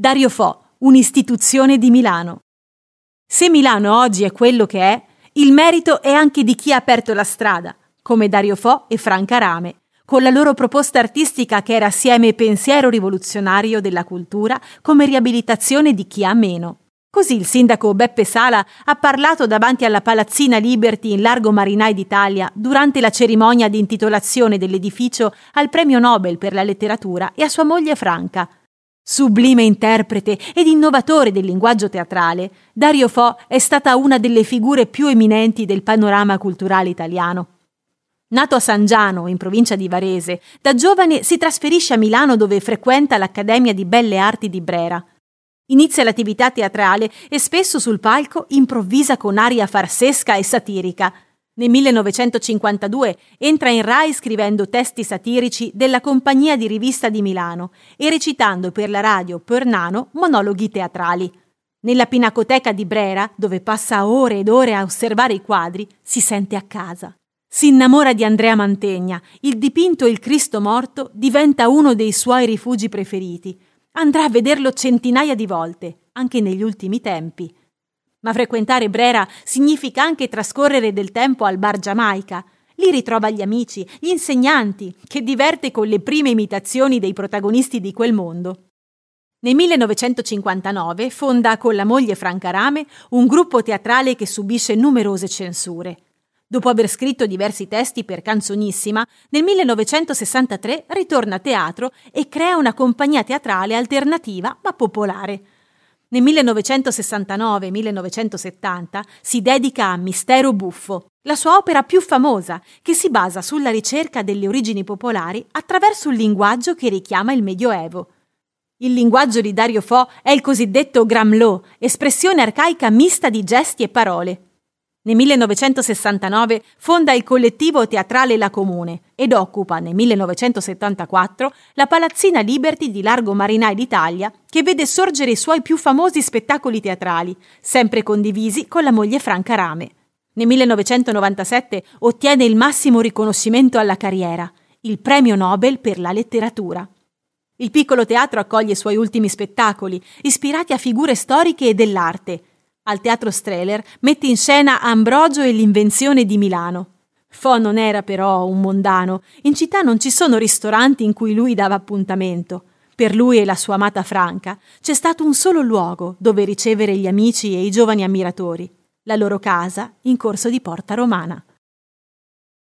Dario Fo, un'istituzione di Milano. Se Milano oggi è quello che è, il merito è anche di chi ha aperto la strada, come Dario Fo e Franca Rame, con la loro proposta artistica che era assieme pensiero rivoluzionario della cultura come riabilitazione di chi ha meno. Così il sindaco Beppe Sala ha parlato davanti alla Palazzina Liberty in Largo Marinai d'Italia durante la cerimonia di intitolazione dell'edificio al premio Nobel per la letteratura e a sua moglie Franca. Sublime interprete ed innovatore del linguaggio teatrale, Dario Fo è stata una delle figure più eminenti del panorama culturale italiano. Nato a San Giano, in provincia di Varese, da giovane si trasferisce a Milano dove frequenta l'Accademia di Belle Arti di Brera. Inizia l'attività teatrale e spesso sul palco improvvisa con aria farsesca e satirica. Nel 1952 entra in Rai scrivendo testi satirici della Compagnia di Rivista di Milano e recitando per la radio per Nano monologhi teatrali. Nella Pinacoteca di Brera, dove passa ore ed ore a osservare i quadri, si sente a casa. Si innamora di Andrea Mantegna, il dipinto Il Cristo morto diventa uno dei suoi rifugi preferiti Andrà a vederlo centinaia di volte, anche negli ultimi tempi. Ma frequentare Brera significa anche trascorrere del tempo al bar Giamaica. Lì ritrova gli amici, gli insegnanti, che diverte con le prime imitazioni dei protagonisti di quel mondo. Nel 1959 fonda con la moglie Franca Rame un gruppo teatrale che subisce numerose censure. Dopo aver scritto diversi testi per Canzonissima, nel 1963 ritorna a teatro e crea una compagnia teatrale alternativa ma popolare. Nel 1969-1970 si dedica a Mistero Buffo, la sua opera più famosa, che si basa sulla ricerca delle origini popolari attraverso un linguaggio che richiama il Medioevo. Il linguaggio di Dario Fo è il cosiddetto Gramlò, espressione arcaica mista di gesti e parole, nel 1969 fonda il collettivo teatrale La Comune ed occupa nel 1974 la Palazzina Liberty di Largo Marinai d'Italia che vede sorgere i suoi più famosi spettacoli teatrali, sempre condivisi con la moglie Franca Rame. Nel 1997 ottiene il massimo riconoscimento alla carriera, il Premio Nobel per la letteratura. Il piccolo teatro accoglie i suoi ultimi spettacoli, ispirati a figure storiche e dell'arte, al Teatro Streller mette in scena Ambrogio e l'invenzione di Milano. Fo non era però un mondano. In città non ci sono ristoranti in cui lui dava appuntamento. Per lui e la sua amata Franca c'è stato un solo luogo dove ricevere gli amici e i giovani ammiratori, la loro casa in corso di Porta Romana.